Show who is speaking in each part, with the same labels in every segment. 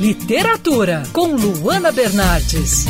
Speaker 1: Literatura, com Luana Bernardes.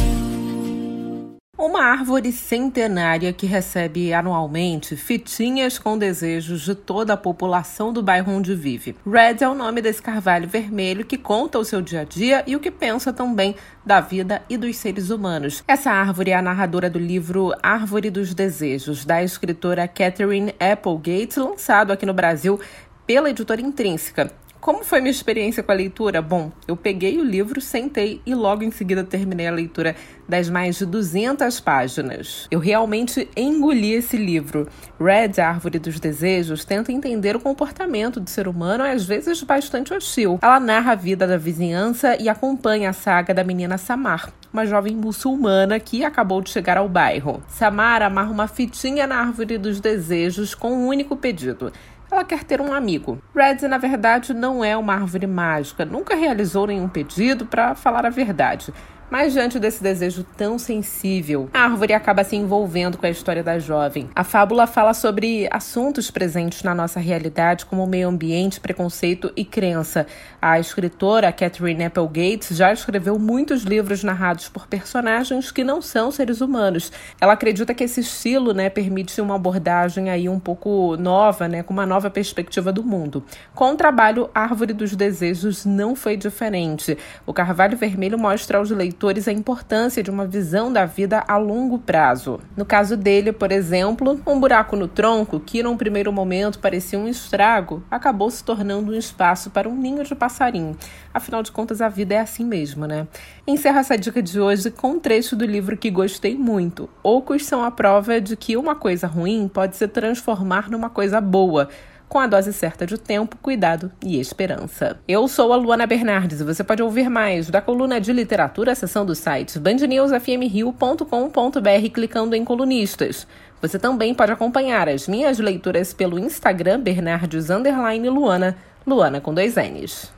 Speaker 2: Uma árvore centenária que recebe anualmente fitinhas com desejos de toda a população do bairro onde vive. Red é o nome desse carvalho vermelho que conta o seu dia a dia e o que pensa também da vida e dos seres humanos. Essa árvore é a narradora do livro Árvore dos Desejos, da escritora Catherine Applegate, lançado aqui no Brasil pela editora Intrínseca. Como foi minha experiência com a leitura? Bom, eu peguei o livro, sentei e logo em seguida terminei a leitura das mais de 200 páginas. Eu realmente engoli esse livro. Red, Árvore dos Desejos, tenta entender o comportamento do ser humano, às vezes bastante hostil. Ela narra a vida da vizinhança e acompanha a saga da menina Samar, uma jovem muçulmana que acabou de chegar ao bairro. Samar amarra uma fitinha na Árvore dos Desejos com um único pedido ela quer ter um amigo. Red, na verdade, não é uma árvore mágica, nunca realizou nenhum pedido para falar a verdade. Mas diante desse desejo tão sensível, a árvore acaba se envolvendo com a história da jovem. A fábula fala sobre assuntos presentes na nossa realidade, como meio ambiente, preconceito e crença. A escritora Catherine Applegate já escreveu muitos livros narrados por personagens que não são seres humanos. Ela acredita que esse estilo, né, permite uma abordagem aí um pouco nova, né, com uma nova perspectiva do mundo. Com o trabalho Árvore dos Desejos não foi diferente. O Carvalho Vermelho mostra aos leitores a importância de uma visão da vida a longo prazo. No caso dele, por exemplo, um buraco no tronco, que num primeiro momento parecia um estrago, acabou se tornando um espaço para um ninho de passarinho. Afinal de contas, a vida é assim mesmo, né? Encerro essa dica de hoje com um trecho do livro que gostei muito. Ocos são a prova de que uma coisa ruim pode se transformar numa coisa boa com a dose certa de tempo, cuidado e esperança. Eu sou a Luana Bernardes e você pode ouvir mais da coluna de literatura, seção do site bandnewsfmrio.com.br clicando em colunistas. Você também pode acompanhar as minhas leituras pelo Instagram Bernardes Luana, Luana com dois N's.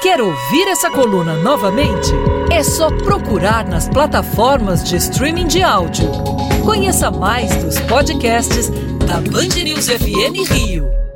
Speaker 1: Quer ouvir essa coluna novamente? É só procurar nas plataformas de streaming de áudio. Conheça mais dos podcasts da Band News FM Rio.